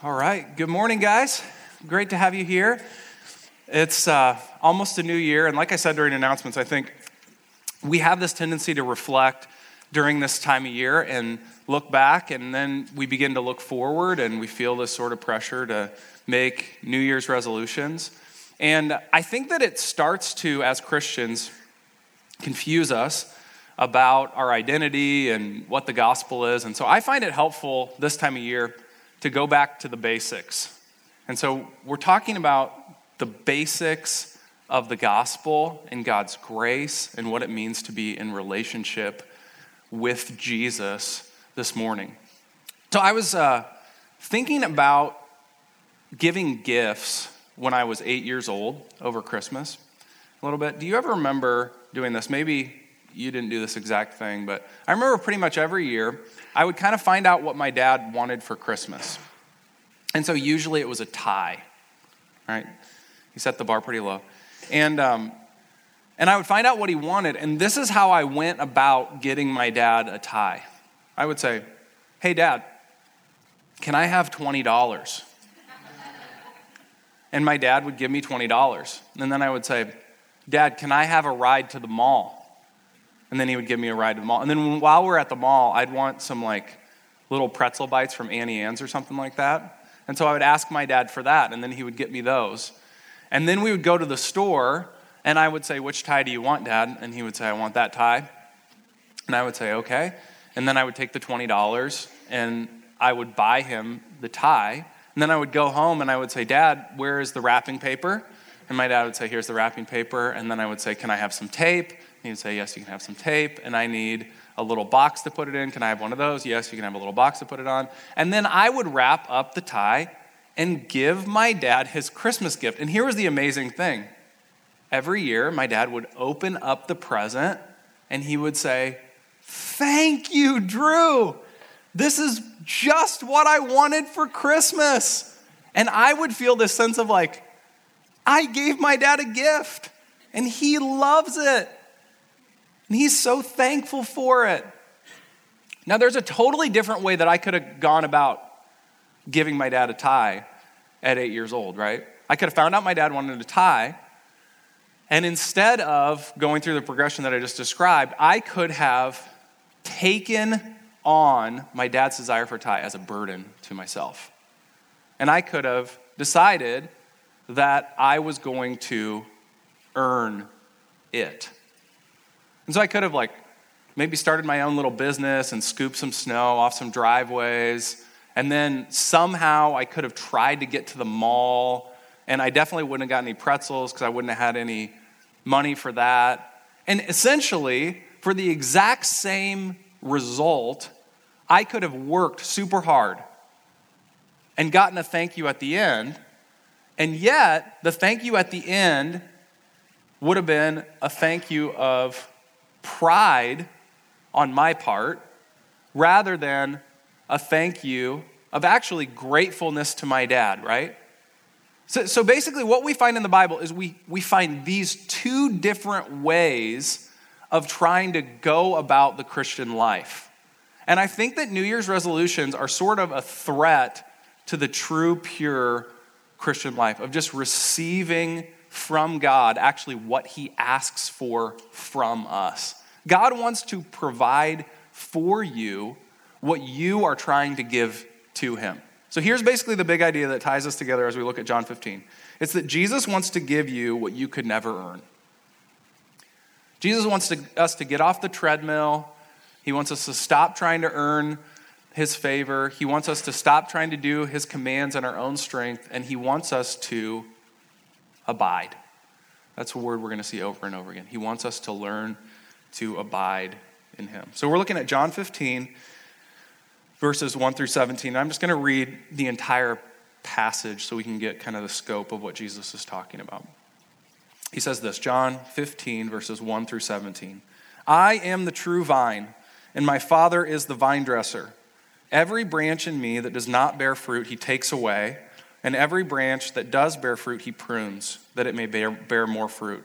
All right. Good morning, guys. Great to have you here. It's uh, almost a new year. And like I said during announcements, I think we have this tendency to reflect during this time of year and look back, and then we begin to look forward, and we feel this sort of pressure to make New Year's resolutions. And I think that it starts to, as Christians, confuse us about our identity and what the gospel is. And so I find it helpful this time of year to go back to the basics. And so we're talking about the basics of the gospel and God's grace and what it means to be in relationship with Jesus this morning. So I was uh, thinking about giving gifts when I was eight years old over Christmas a little bit. Do you ever remember doing this? Maybe you didn't do this exact thing, but I remember pretty much every year I would kind of find out what my dad wanted for Christmas. And so usually it was a tie, right? He set the bar pretty low. And, um, and I would find out what he wanted, and this is how I went about getting my dad a tie. I would say, Hey, dad, can I have $20? and my dad would give me $20. And then I would say, Dad, can I have a ride to the mall? And then he would give me a ride to the mall. And then while we're at the mall, I'd want some like little pretzel bites from Auntie Anne's or something like that. And so I would ask my dad for that, and then he would get me those. And then we would go to the store, and I would say, Which tie do you want, Dad? And he would say, I want that tie. And I would say, Okay. And then I would take the $20 and I would buy him the tie. And then I would go home and I would say, Dad, where is the wrapping paper? And my dad would say, Here's the wrapping paper. And then I would say, Can I have some tape? He would say, Yes, you can have some tape. And I need a little box to put it in. Can I have one of those? Yes, you can have a little box to put it on. And then I would wrap up the tie and give my dad his Christmas gift. And here was the amazing thing every year, my dad would open up the present and he would say, Thank you, Drew. This is just what I wanted for Christmas. And I would feel this sense of like, I gave my dad a gift and he loves it. And he's so thankful for it. Now, there's a totally different way that I could have gone about giving my dad a tie at eight years old, right? I could have found out my dad wanted a tie. And instead of going through the progression that I just described, I could have taken on my dad's desire for a tie as a burden to myself. And I could have decided that I was going to earn it. And so I could have, like, maybe started my own little business and scooped some snow off some driveways. And then somehow I could have tried to get to the mall. And I definitely wouldn't have got any pretzels because I wouldn't have had any money for that. And essentially, for the exact same result, I could have worked super hard and gotten a thank you at the end and yet, the thank you at the end would have been a thank you of pride on my part rather than a thank you of actually gratefulness to my dad, right? So, so basically, what we find in the Bible is we, we find these two different ways of trying to go about the Christian life. And I think that New Year's resolutions are sort of a threat to the true, pure Christian life, of just receiving from God actually what He asks for from us. God wants to provide for you what you are trying to give to Him. So here's basically the big idea that ties us together as we look at John 15 it's that Jesus wants to give you what you could never earn. Jesus wants to, us to get off the treadmill. He wants us to stop trying to earn his favor. He wants us to stop trying to do his commands in our own strength, and he wants us to abide. That's a word we're going to see over and over again. He wants us to learn to abide in him. So we're looking at John 15, verses 1 through 17. I'm just going to read the entire passage so we can get kind of the scope of what Jesus is talking about. He says this John 15, verses 1 through 17. I am the true vine, and my Father is the vine dresser. Every branch in me that does not bear fruit, he takes away, and every branch that does bear fruit, he prunes, that it may bear, bear more fruit.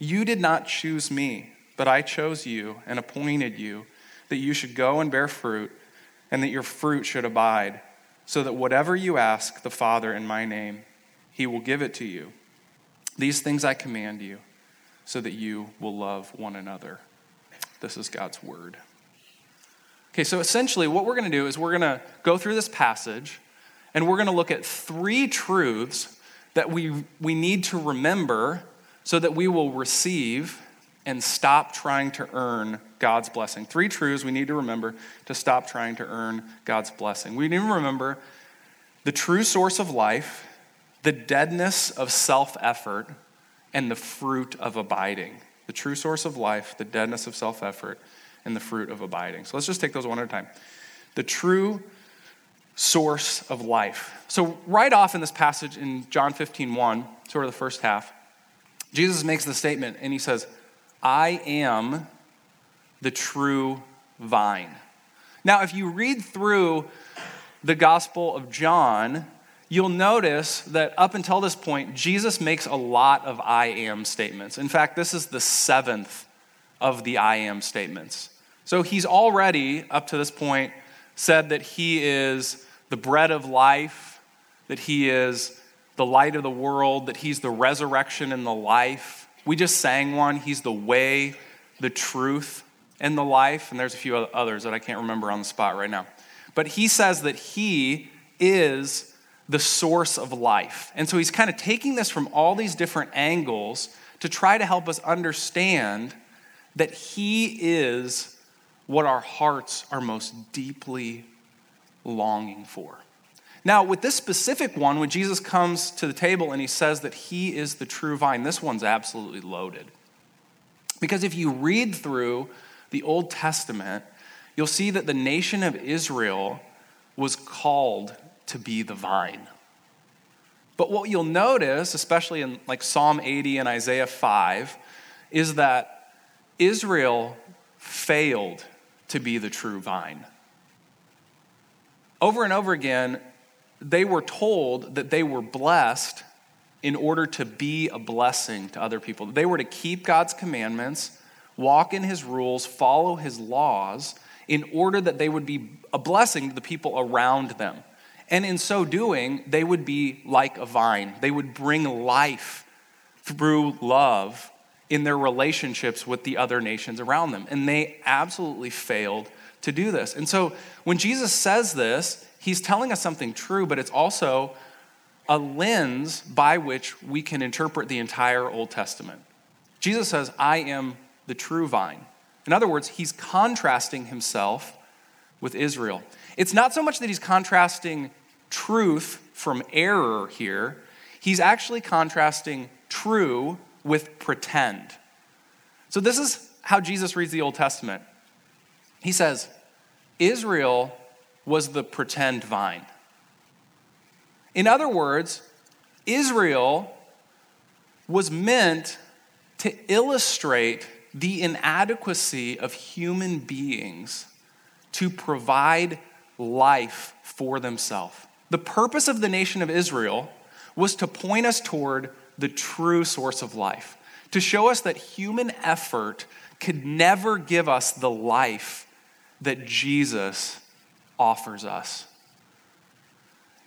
You did not choose me, but I chose you and appointed you that you should go and bear fruit, and that your fruit should abide so that whatever you ask the Father in my name, he will give it to you. These things I command you, so that you will love one another. This is God's word. Okay, so essentially, what we're going to do is we're going to go through this passage and we're going to look at three truths that we, we need to remember so that we will receive and stop trying to earn God's blessing. Three truths we need to remember to stop trying to earn God's blessing. We need to remember the true source of life, the deadness of self effort, and the fruit of abiding. The true source of life, the deadness of self effort, and the fruit of abiding. So let's just take those one at a time. The true source of life. So, right off in this passage in John 15 1, sort of the first half, Jesus makes the statement and he says, I am the true vine. Now, if you read through the Gospel of John, you'll notice that up until this point, Jesus makes a lot of I am statements. In fact, this is the seventh of the I am statements. So he's already, up to this point, said that he is the bread of life, that he is the light of the world, that he's the resurrection and the life, we just sang one. He's the way, the truth, and the life. And there's a few others that I can't remember on the spot right now. But he says that he is the source of life. And so he's kind of taking this from all these different angles to try to help us understand that he is what our hearts are most deeply longing for. Now, with this specific one, when Jesus comes to the table and he says that he is the true vine, this one's absolutely loaded. Because if you read through the Old Testament, you'll see that the nation of Israel was called to be the vine. But what you'll notice, especially in like Psalm 80 and Isaiah 5, is that Israel failed to be the true vine. Over and over again, they were told that they were blessed in order to be a blessing to other people. They were to keep God's commandments, walk in his rules, follow his laws, in order that they would be a blessing to the people around them. And in so doing, they would be like a vine. They would bring life through love in their relationships with the other nations around them. And they absolutely failed to do this. And so when Jesus says this, he's telling us something true, but it's also a lens by which we can interpret the entire Old Testament. Jesus says, I am the true vine. In other words, he's contrasting himself with Israel. It's not so much that he's contrasting truth from error here, he's actually contrasting true with pretend. So, this is how Jesus reads the Old Testament. He says, Israel was the pretend vine. In other words, Israel was meant to illustrate the inadequacy of human beings to provide life for themselves. The purpose of the nation of Israel was to point us toward the true source of life, to show us that human effort could never give us the life that Jesus offers us.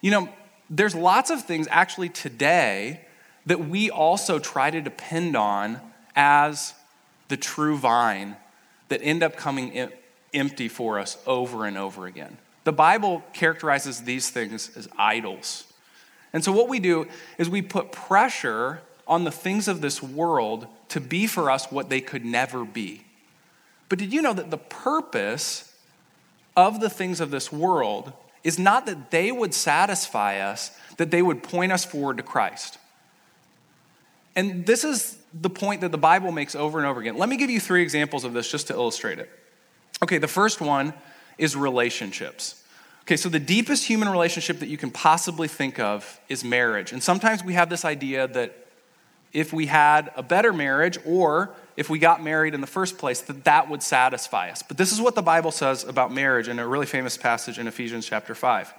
You know, there's lots of things actually today that we also try to depend on as the true vine that end up coming empty for us over and over again. The Bible characterizes these things as idols. And so, what we do is we put pressure on the things of this world to be for us what they could never be. But did you know that the purpose of the things of this world is not that they would satisfy us, that they would point us forward to Christ? And this is the point that the Bible makes over and over again. Let me give you three examples of this just to illustrate it. Okay, the first one is relationships. Okay, so the deepest human relationship that you can possibly think of is marriage. And sometimes we have this idea that if we had a better marriage or if we got married in the first place, that that would satisfy us. But this is what the Bible says about marriage in a really famous passage in Ephesians chapter 5.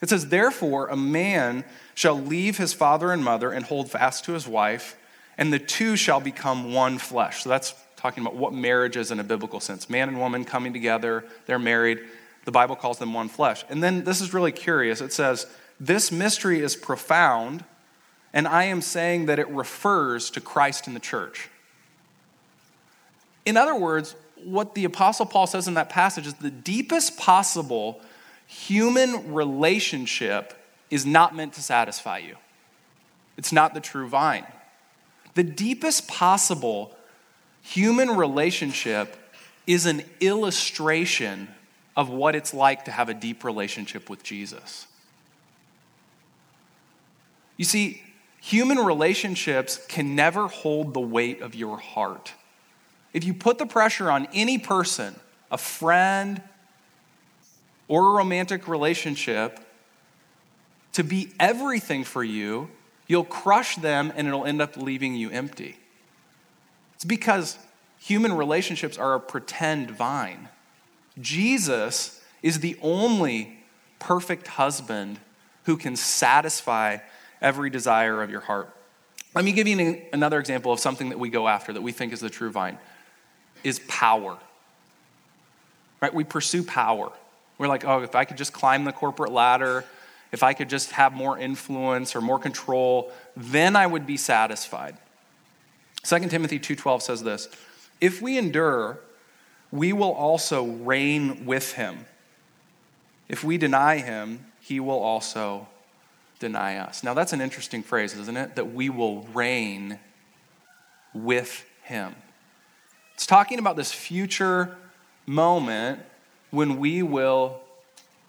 It says, Therefore, a man shall leave his father and mother and hold fast to his wife, and the two shall become one flesh. So that's talking about what marriage is in a biblical sense. Man and woman coming together, they're married. The Bible calls them one flesh. And then this is really curious. It says, This mystery is profound, and I am saying that it refers to Christ and the church. In other words, what the Apostle Paul says in that passage is the deepest possible human relationship is not meant to satisfy you. It's not the true vine. The deepest possible human relationship is an illustration of what it's like to have a deep relationship with Jesus. You see, human relationships can never hold the weight of your heart. If you put the pressure on any person, a friend, or a romantic relationship, to be everything for you, you'll crush them and it'll end up leaving you empty. It's because human relationships are a pretend vine. Jesus is the only perfect husband who can satisfy every desire of your heart. Let me give you another example of something that we go after that we think is the true vine is power. Right? We pursue power. We're like, "Oh, if I could just climb the corporate ladder, if I could just have more influence or more control, then I would be satisfied." 2 Timothy 2:12 says this, "If we endure we will also reign with him. If we deny him, he will also deny us. Now, that's an interesting phrase, isn't it? That we will reign with him. It's talking about this future moment when we will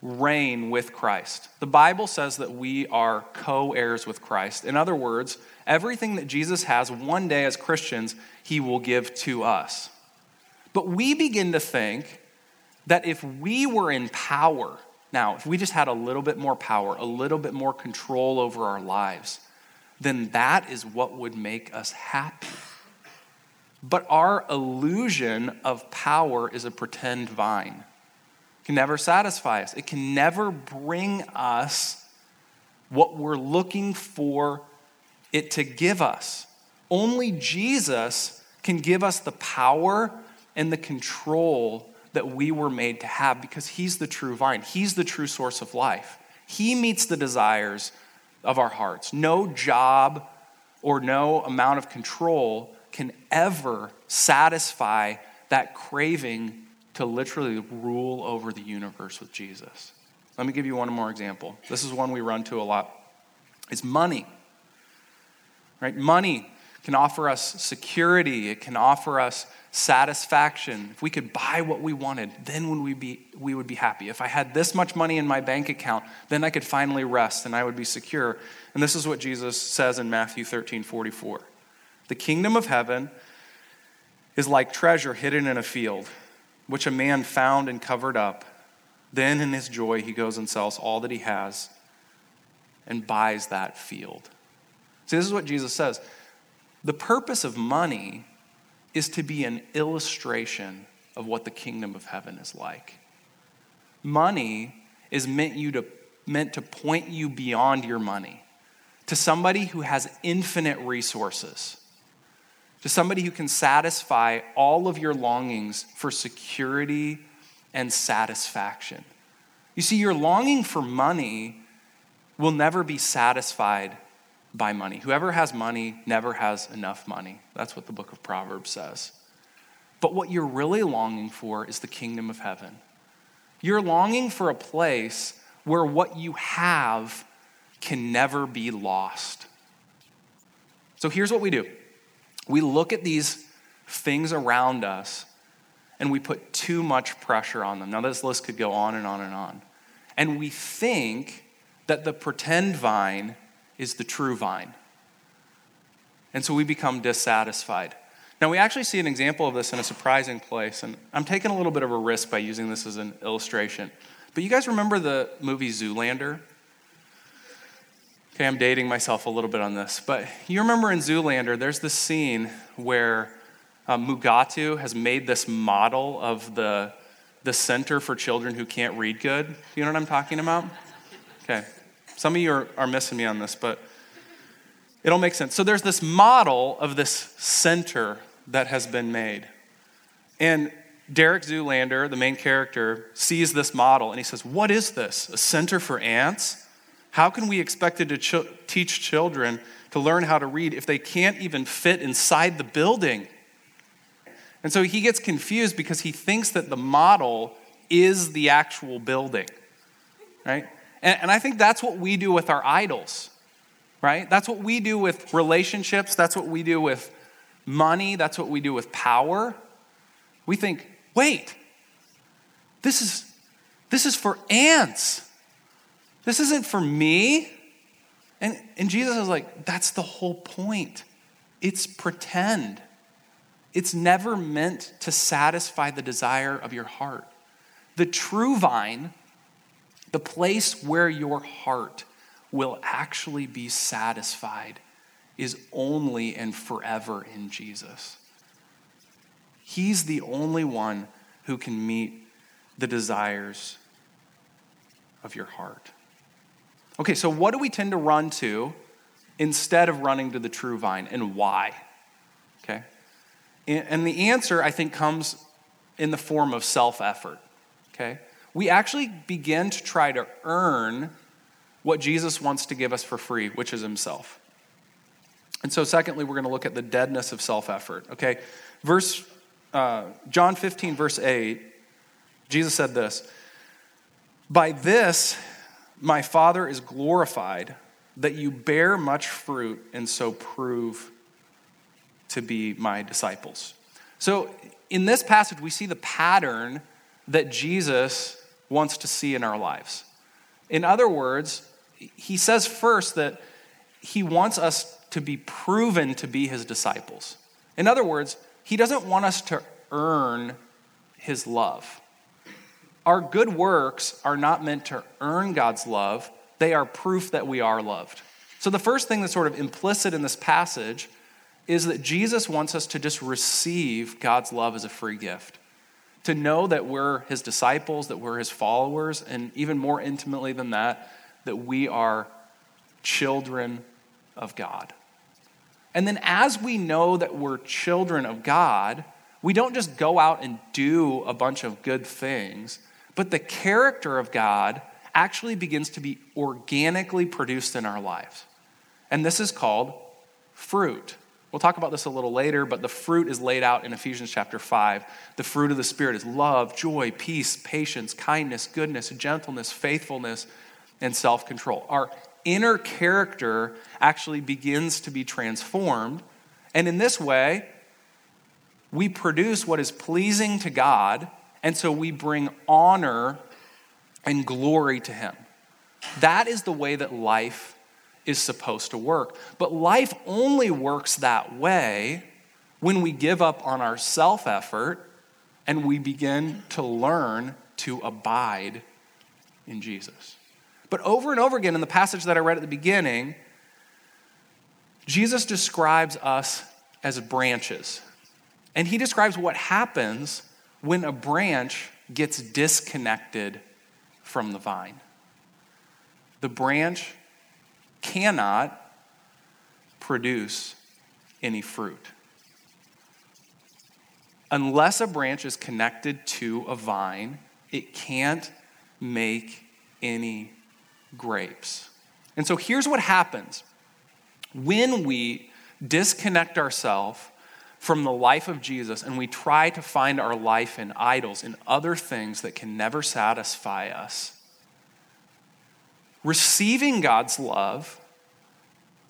reign with Christ. The Bible says that we are co heirs with Christ. In other words, everything that Jesus has one day as Christians, he will give to us. But we begin to think that if we were in power, now, if we just had a little bit more power, a little bit more control over our lives, then that is what would make us happy. But our illusion of power is a pretend vine. It can never satisfy us. It can never bring us what we're looking for it to give us. Only Jesus can give us the power and the control that we were made to have because He's the true vine, He's the true source of life. He meets the desires of our hearts. No job or no amount of control can ever satisfy that craving to literally rule over the universe with Jesus. Let me give you one more example. This is one we run to a lot. It's money. Right? Money can offer us security, it can offer us satisfaction. If we could buy what we wanted, then would we, be, we would be happy. If I had this much money in my bank account, then I could finally rest and I would be secure. And this is what Jesus says in Matthew 13 44. The kingdom of heaven is like treasure hidden in a field, which a man found and covered up. Then in his joy, he goes and sells all that he has and buys that field. See, this is what Jesus says. The purpose of money is to be an illustration of what the kingdom of heaven is like. Money is meant you to meant to point you beyond your money, to somebody who has infinite resources, to somebody who can satisfy all of your longings for security and satisfaction. You see, your longing for money will never be satisfied by money. Whoever has money never has enough money. That's what the book of Proverbs says. But what you're really longing for is the kingdom of heaven. You're longing for a place where what you have can never be lost. So here's what we do we look at these things around us and we put too much pressure on them. Now, this list could go on and on and on. And we think that the pretend vine is the true vine. And so we become dissatisfied. Now, we actually see an example of this in a surprising place, and I'm taking a little bit of a risk by using this as an illustration. But you guys remember the movie Zoolander? Okay, I'm dating myself a little bit on this, but you remember in Zoolander, there's this scene where uh, Mugatu has made this model of the, the Center for Children Who Can't Read Good. You know what I'm talking about? Okay, some of you are, are missing me on this, but it'll make sense. So there's this model of this center that has been made. And Derek Zoolander, the main character, sees this model and he says, What is this? A center for ants? How can we expect it to ch- teach children to learn how to read if they can't even fit inside the building? And so he gets confused because he thinks that the model is the actual building, right? And, and I think that's what we do with our idols, right? That's what we do with relationships. That's what we do with money, that's what we do with power. We think, wait, this is, this is for ants. This isn't for me. And, and Jesus is like, that's the whole point. It's pretend. It's never meant to satisfy the desire of your heart. The true vine, the place where your heart will actually be satisfied, is only and forever in Jesus. He's the only one who can meet the desires of your heart. Okay, so what do we tend to run to instead of running to the true vine and why? Okay? And the answer, I think, comes in the form of self effort. Okay? We actually begin to try to earn what Jesus wants to give us for free, which is Himself. And so, secondly, we're going to look at the deadness of self effort. Okay, verse uh, John 15, verse 8, Jesus said this By this my Father is glorified, that you bear much fruit and so prove to be my disciples. So, in this passage, we see the pattern that Jesus wants to see in our lives. In other words, he says first that he wants us to be proven to be his disciples. In other words, he doesn't want us to earn his love. Our good works are not meant to earn God's love, they are proof that we are loved. So, the first thing that's sort of implicit in this passage is that Jesus wants us to just receive God's love as a free gift. To know that we're his disciples, that we're his followers, and even more intimately than that, that we are children of God. And then, as we know that we're children of God, we don't just go out and do a bunch of good things, but the character of God actually begins to be organically produced in our lives. And this is called fruit. We'll talk about this a little later, but the fruit is laid out in Ephesians chapter 5. The fruit of the Spirit is love, joy, peace, patience, kindness, goodness, gentleness, faithfulness, and self control. Our inner character actually begins to be transformed. And in this way, we produce what is pleasing to God, and so we bring honor and glory to Him. That is the way that life is supposed to work. But life only works that way when we give up on our self effort and we begin to learn to abide in Jesus. But over and over again in the passage that I read at the beginning, Jesus describes us as branches. And he describes what happens when a branch gets disconnected from the vine. The branch cannot produce any fruit. Unless a branch is connected to a vine, it can't make any grapes. And so here's what happens when we disconnect ourselves from the life of Jesus and we try to find our life in idols, in other things that can never satisfy us. Receiving God's love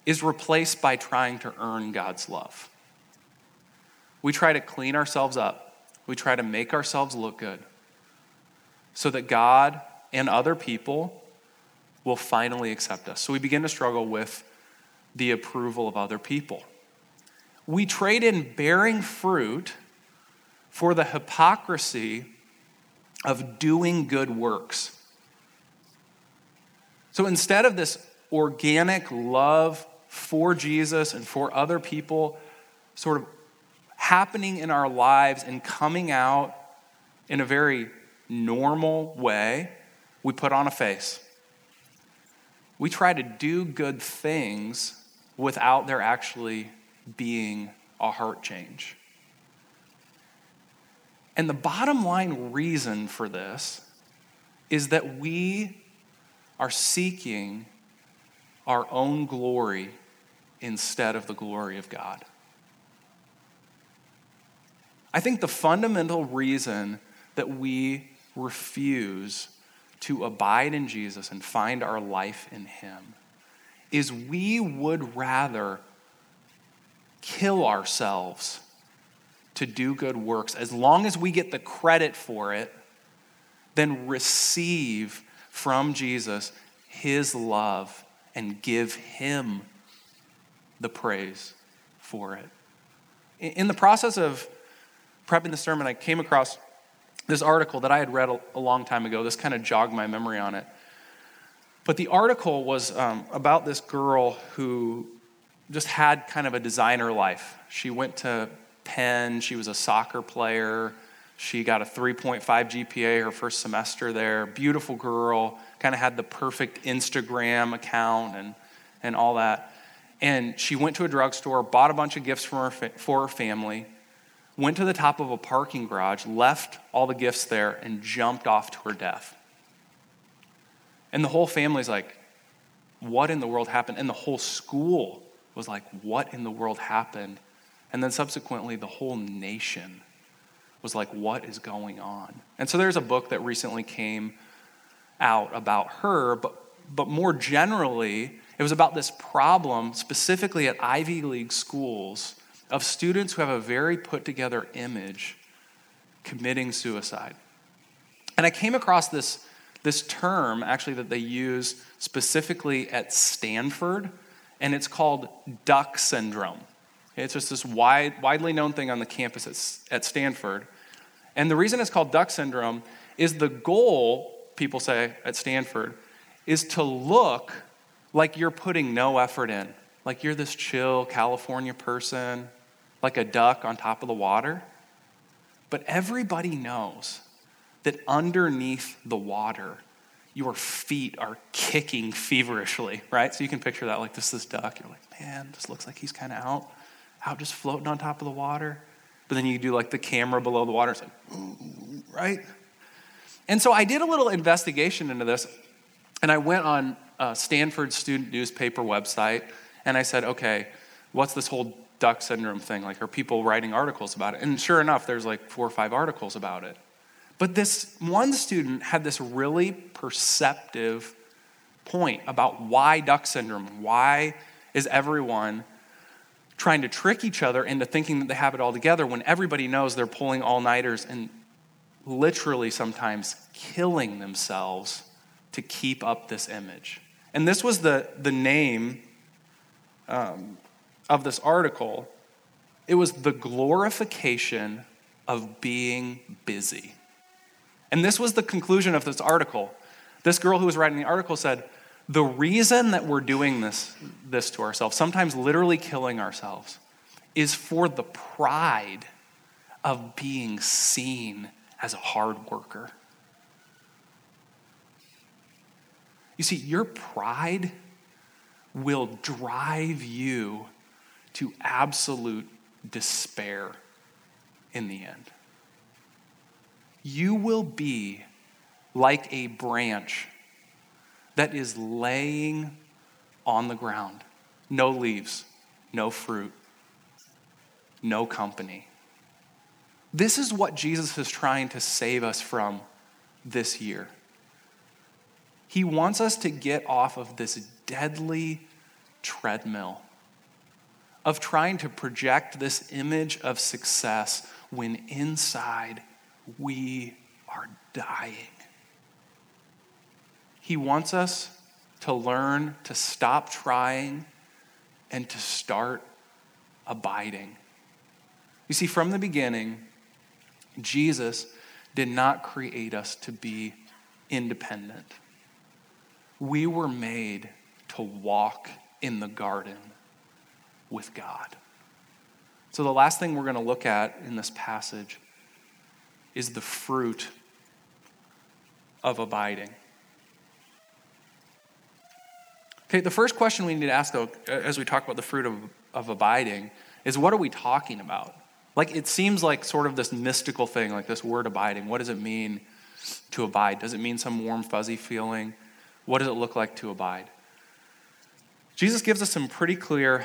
is replaced by trying to earn God's love. We try to clean ourselves up, we try to make ourselves look good so that God and other people will finally accept us. So we begin to struggle with the approval of other people. We trade in bearing fruit for the hypocrisy of doing good works. So instead of this organic love for Jesus and for other people sort of happening in our lives and coming out in a very normal way, we put on a face. We try to do good things without there actually being a heart change. And the bottom line reason for this is that we are seeking our own glory instead of the glory of God. I think the fundamental reason that we refuse to abide in Jesus and find our life in Him is we would rather kill ourselves to do good works as long as we get the credit for it than receive from Jesus His love and give Him the praise for it. In the process of prepping the sermon, I came across this article that I had read a, long time ago. This kind of jogged my memory on it. But the article was um, about this girl who just had kind of a designer life. She went to Penn, she was a soccer player. She got a 3.5 GPA her first semester there. Beautiful girl, kind of had the perfect Instagram account and, and all that. And she went to a drugstore, bought a bunch of gifts her, for her family, went to the top of a parking garage, left all the gifts there, and jumped off to her death. And the whole family's like, what in the world happened? And the whole school was like, what in the world happened? And then subsequently, the whole nation was like, what is going on? And so there's a book that recently came out about her, but, but more generally, it was about this problem, specifically at Ivy League schools, of students who have a very put together image committing suicide. And I came across this, this term actually that they use specifically at Stanford, and it's called duck syndrome. It's just this wide, widely known thing on the campus at, at Stanford. And the reason it's called duck syndrome is the goal, people say at Stanford, is to look like you're putting no effort in. Like you're this chill California person, like a duck on top of the water. But everybody knows that underneath the water, your feet are kicking feverishly, right? So you can picture that like this this duck. You're like, man, this looks like he's kind of out, out just floating on top of the water. But then you do like the camera below the water, it's like, right? And so I did a little investigation into this, and I went on Stanford student newspaper website, and I said, okay, what's this whole duck syndrome thing? Like, are people writing articles about it? And sure enough, there's like four or five articles about it. But this one student had this really perceptive point about why duck syndrome. Why is everyone trying to trick each other into thinking that they have it all together when everybody knows they're pulling all nighters and literally sometimes killing themselves to keep up this image? And this was the, the name um, of this article, it was the glorification of being busy. And this was the conclusion of this article. This girl who was writing the article said, The reason that we're doing this, this to ourselves, sometimes literally killing ourselves, is for the pride of being seen as a hard worker. You see, your pride will drive you to absolute despair in the end. You will be like a branch that is laying on the ground. No leaves, no fruit, no company. This is what Jesus is trying to save us from this year. He wants us to get off of this deadly treadmill of trying to project this image of success when inside we are dying. He wants us to learn to stop trying and to start abiding. You see, from the beginning, Jesus did not create us to be independent. We were made to walk in the garden with God. So, the last thing we're going to look at in this passage is the fruit of abiding. Okay, the first question we need to ask, though, as we talk about the fruit of, of abiding, is what are we talking about? Like, it seems like sort of this mystical thing, like this word abiding. What does it mean to abide? Does it mean some warm, fuzzy feeling? What does it look like to abide? Jesus gives us some pretty clear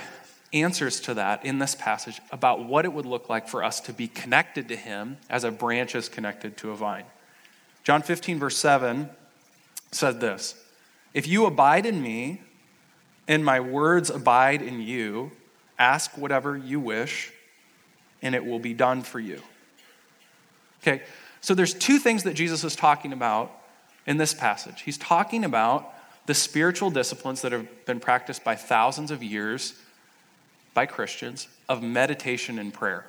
answers to that in this passage about what it would look like for us to be connected to Him as a branch is connected to a vine. John 15, verse 7 said this If you abide in me, and my words abide in you. Ask whatever you wish, and it will be done for you. Okay, so there's two things that Jesus is talking about in this passage. He's talking about the spiritual disciplines that have been practiced by thousands of years by Christians of meditation and prayer.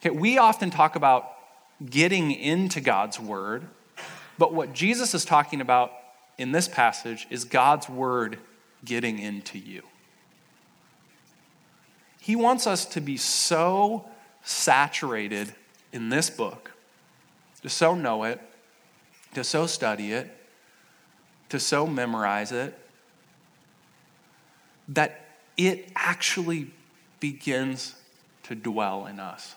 Okay, we often talk about getting into God's word, but what Jesus is talking about in this passage is God's word getting into you. He wants us to be so saturated in this book, to so know it, to so study it, to so memorize it, that it actually begins to dwell in us.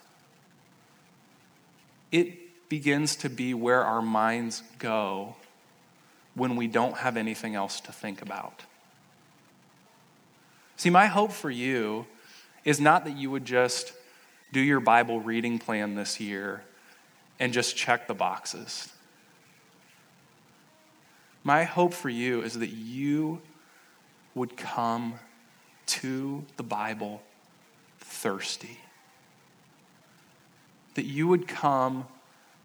It begins to be where our minds go when we don't have anything else to think about. See, my hope for you is not that you would just do your Bible reading plan this year and just check the boxes. My hope for you is that you would come to the Bible thirsty. That you would come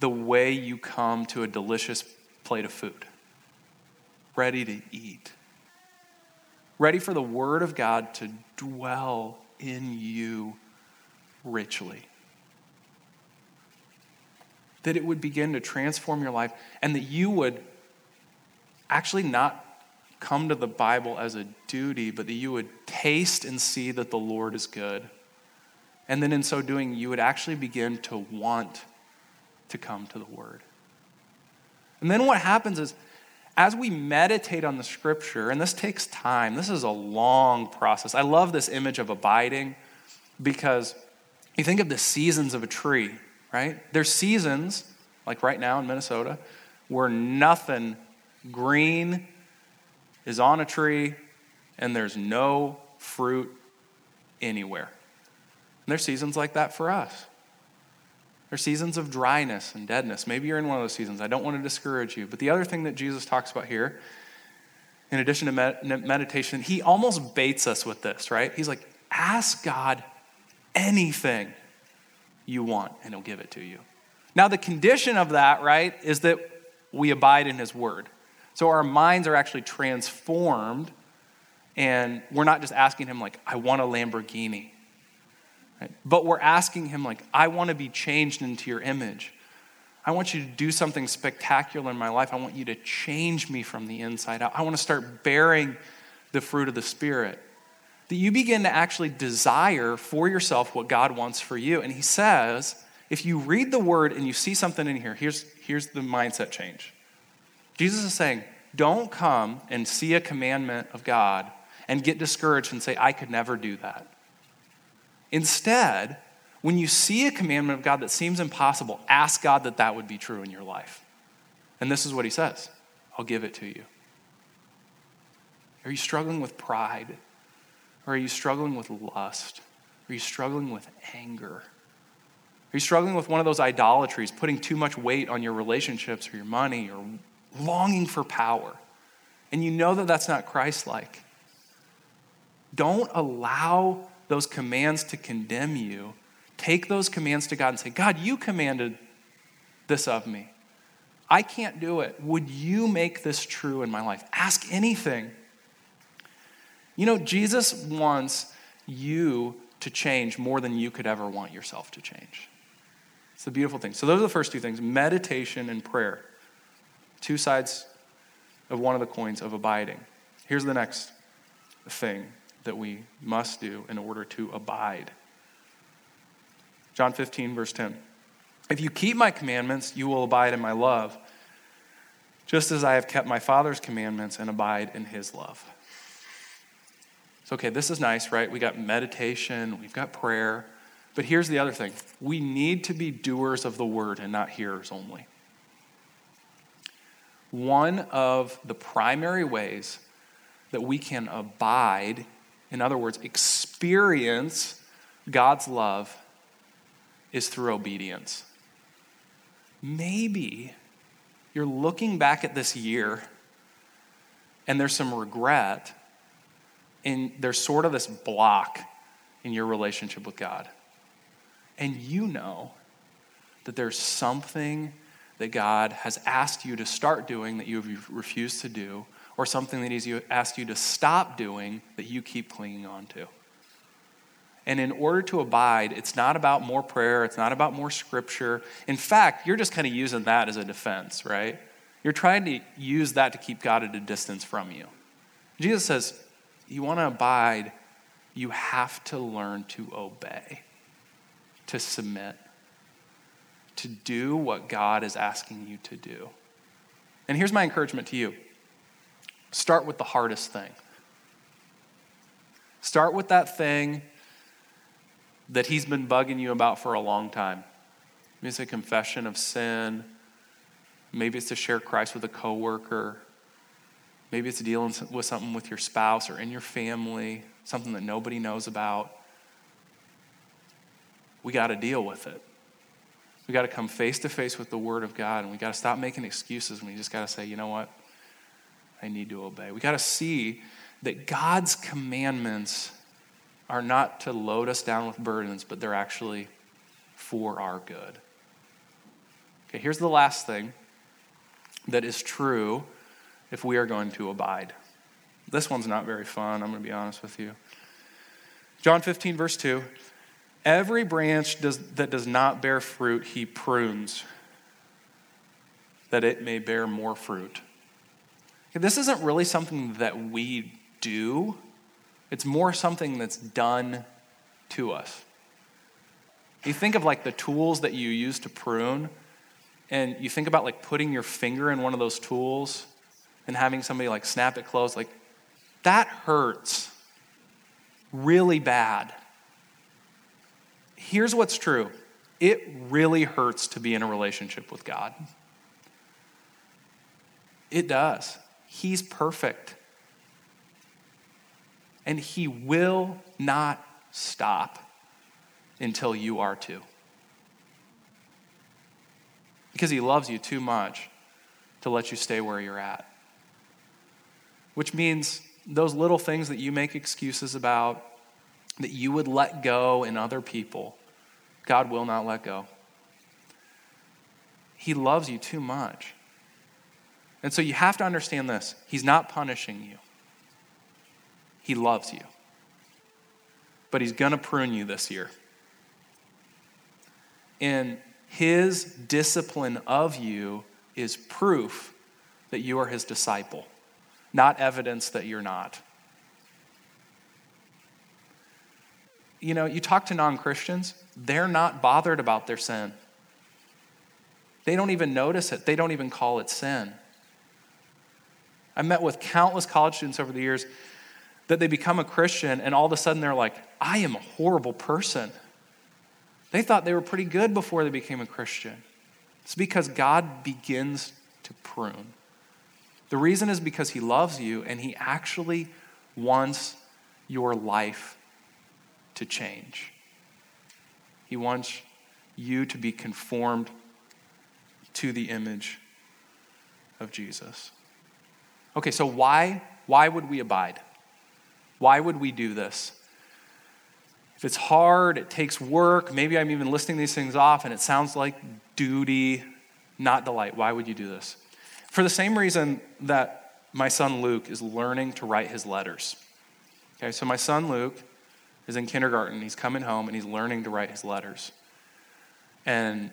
the way you come to a delicious plate of food ready to eat, ready for the Word of God to dwell in you richly. That it would begin to transform your life and that you would actually not come to the Bible as a duty, but that you would taste and see that the Lord is good. And then in so doing, you would actually begin to want to come to the Word. And then what happens is, as we meditate on the scripture, and this takes time, this is a long process. I love this image of abiding because you think of the seasons of a tree, right? There's seasons, like right now in Minnesota, where nothing green is on a tree and there's no fruit anywhere. And there's seasons like that for us. There's seasons of dryness and deadness. Maybe you're in one of those seasons. I don't want to discourage you. But the other thing that Jesus talks about here, in addition to med- meditation, he almost baits us with this, right? He's like, ask God anything you want, and he'll give it to you. Now, the condition of that, right, is that we abide in his word. So our minds are actually transformed, and we're not just asking him, like, I want a Lamborghini. Right? But we're asking him, like, I want to be changed into your image. I want you to do something spectacular in my life. I want you to change me from the inside out. I want to start bearing the fruit of the Spirit. That you begin to actually desire for yourself what God wants for you. And he says, if you read the word and you see something in here, here's, here's the mindset change. Jesus is saying, don't come and see a commandment of God and get discouraged and say, I could never do that. Instead, when you see a commandment of God that seems impossible, ask God that that would be true in your life. And this is what he says I'll give it to you. Are you struggling with pride? Or are you struggling with lust? Are you struggling with anger? Are you struggling with one of those idolatries, putting too much weight on your relationships or your money or longing for power? And you know that that's not Christ like. Don't allow those commands to condemn you. Take those commands to God and say, God, you commanded this of me. I can't do it. Would you make this true in my life? Ask anything. You know, Jesus wants you to change more than you could ever want yourself to change. It's the beautiful thing. So, those are the first two things meditation and prayer. Two sides of one of the coins of abiding. Here's the next thing that we must do in order to abide. John 15, verse 10. If you keep my commandments, you will abide in my love, just as I have kept my Father's commandments and abide in his love. So, okay, this is nice, right? We got meditation, we've got prayer. But here's the other thing we need to be doers of the word and not hearers only. One of the primary ways that we can abide, in other words, experience God's love, is through obedience. Maybe you're looking back at this year and there's some regret, and there's sort of this block in your relationship with God and you know that there's something that God has asked you to start doing that you have refused to do, or something that He's asked you to stop doing that you keep clinging on to. And in order to abide, it's not about more prayer, it's not about more scripture. In fact, you're just kind of using that as a defense, right? You're trying to use that to keep God at a distance from you. Jesus says, You want to abide, you have to learn to obey to submit, to do what God is asking you to do. And here's my encouragement to you start with the hardest thing. Start with that thing that He's been bugging you about for a long time. Maybe it's a confession of sin. Maybe it's to share Christ with a coworker. Maybe it's dealing with something with your spouse or in your family, something that nobody knows about we got to deal with it. We got to come face to face with the Word of God, and we got to stop making excuses, and we just got to say, you know what? I need to obey. We got to see that God's commandments are not to load us down with burdens, but they're actually for our good. Okay, here's the last thing that is true if we are going to abide. This one's not very fun, I'm going to be honest with you. John 15, verse 2 Every branch does, that does not bear fruit, he prunes, that it may bear more fruit. This isn't really something that we do, it's more something that's done to us. You think of like the tools that you use to prune, and you think about like putting your finger in one of those tools and having somebody like snap it closed, like that hurts really bad here's what's true it really hurts to be in a relationship with God. It does. He's perfect. And He will not stop until you are too. Because He loves you too much to let you stay where you're at. Which means those little things that you make excuses about, that you would let go in other people, God will not let go. He loves you too much. And so you have to understand this He's not punishing you, He loves you. But He's going to prune you this year. And His discipline of you is proof that you are His disciple, not evidence that you're not. you know, you talk to non Christians, they're not bothered about their sin. They don't even notice it, they don't even call it sin. I met with countless college students over the years that they become a Christian and all of a sudden they're like, I am a horrible person. They thought they were pretty good before they became a Christian. It's because God begins to prune. The reason is because He loves you and He actually wants your life to change. He wants you to be conformed to the image of Jesus. Okay, so why why would we abide? Why would we do this? If it's hard, it takes work, maybe I'm even listing these things off and it sounds like duty, not delight. Why would you do this? For the same reason that my son Luke is learning to write his letters. Okay, so my son Luke is in kindergarten. He's coming home and he's learning to write his letters. And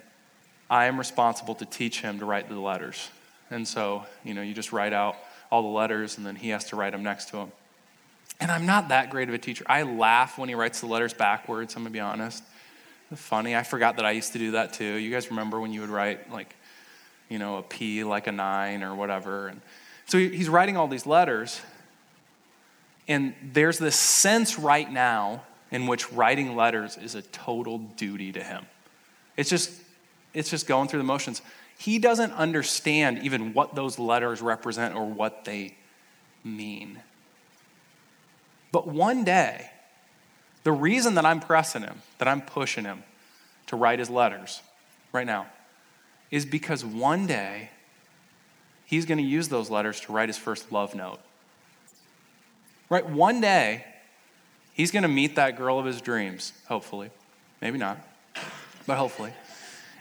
I am responsible to teach him to write the letters. And so, you know, you just write out all the letters and then he has to write them next to him. And I'm not that great of a teacher. I laugh when he writes the letters backwards, I'm to be honest. It's funny. I forgot that I used to do that too. You guys remember when you would write, like, you know, a P like a nine or whatever. And so he's writing all these letters. And there's this sense right now in which writing letters is a total duty to him. It's just, it's just going through the motions. He doesn't understand even what those letters represent or what they mean. But one day, the reason that I'm pressing him, that I'm pushing him to write his letters right now, is because one day he's going to use those letters to write his first love note. Right? One day, he's going to meet that girl of his dreams, hopefully. Maybe not, but hopefully.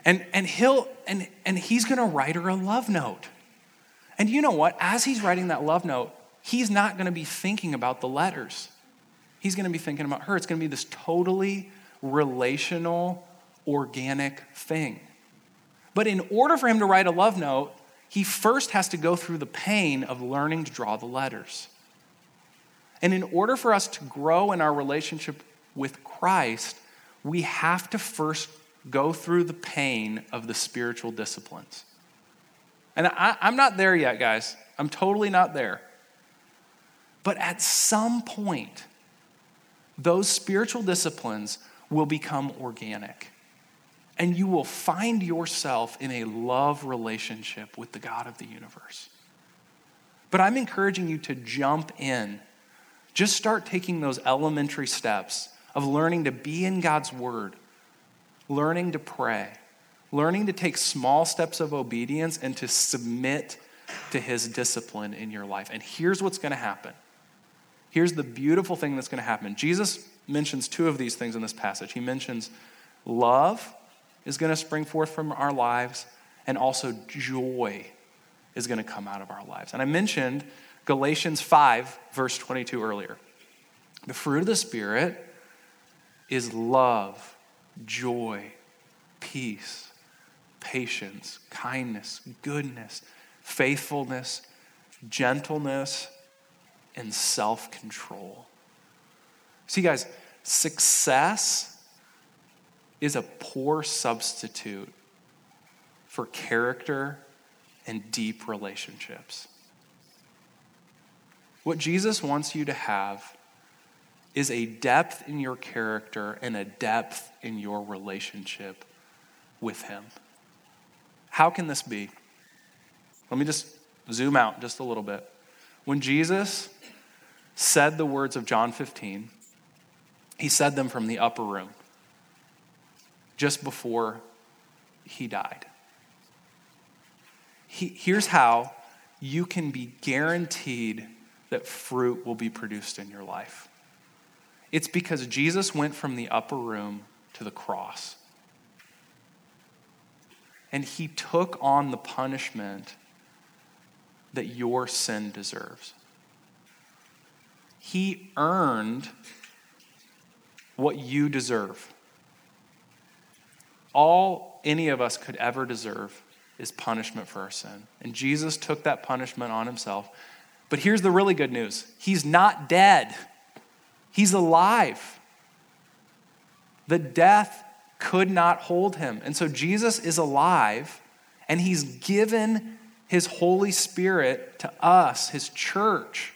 And, and, he'll, and, and he's going to write her a love note. And you know what? As he's writing that love note, he's not going to be thinking about the letters. He's going to be thinking about her. It's going to be this totally relational, organic thing. But in order for him to write a love note, he first has to go through the pain of learning to draw the letters. And in order for us to grow in our relationship with Christ, we have to first go through the pain of the spiritual disciplines. And I, am not there yet, guys. I'm totally not there. But at some point, those spiritual disciplines will become organic. And you will find yourself in a love relationship with the God of the universe. But I'm encouraging you to jump in. Just start taking those elementary steps of learning to be in God's Word, learning to pray, learning to take small steps of obedience and to submit to His discipline in your life. And here's what's going to happen. Here's the beautiful thing that's going to happen. Jesus mentions two of these things in this passage. He mentions love is going to spring forth from our lives, and also joy is going to come out of our lives. And I mentioned Galatians 5, verse 22 earlier. The fruit of the Spirit is love, joy, peace, patience, kindness, goodness, faithfulness, gentleness, and self control. See, guys, success is a poor substitute for character and deep relationships. What Jesus wants you to have is a depth in your character and a depth in your relationship with Him. How can this be? Let me just zoom out just a little bit. When Jesus said the words of John 15, he said them from the upper room just before he died. He, here's how you can be guaranteed that fruit will be produced in your life it's because Jesus went from the upper room to the cross. And he took on the punishment that your sin deserves. He earned what you deserve. All any of us could ever deserve is punishment for our sin. And Jesus took that punishment on himself. But here's the really good news He's not dead. He's alive. The death could not hold him. And so Jesus is alive, and he's given his Holy Spirit to us, his church,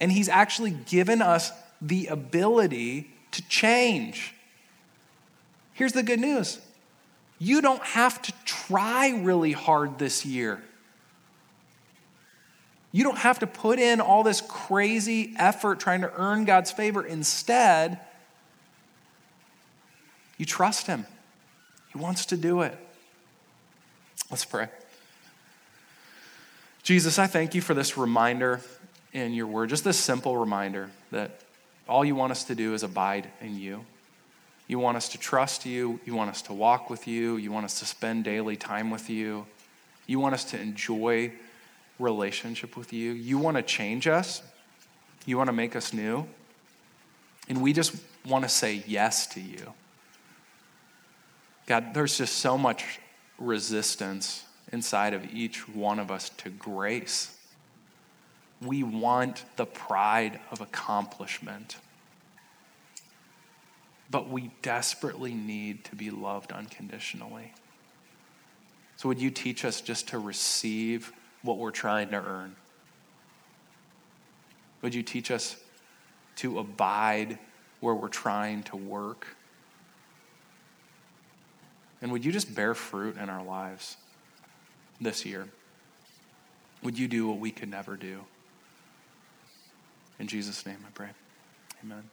And He's actually given us the ability to change. Here's the good news you don't have to try really hard this year. You don't have to put in all this crazy effort trying to earn God's favor. Instead, you trust Him. He wants to do it. Let's pray. Jesus, I thank you for this reminder in your word, just this simple reminder that all you want us to do is abide in you. You want us to trust you. You want us to walk with you. You want us to spend daily time with you. You want us to enjoy relationship with you. You want to change us. You want to make us new. And we just want to say yes to you. God, there's just so much resistance inside of each one of us to grace. We want the pride of accomplishment. But we desperately need to be loved unconditionally. So, would you teach us just to receive what we're trying to earn? Would you teach us to abide where we're trying to work? And would you just bear fruit in our lives this year? Would you do what we could never do? In Jesus' name I pray. Amen.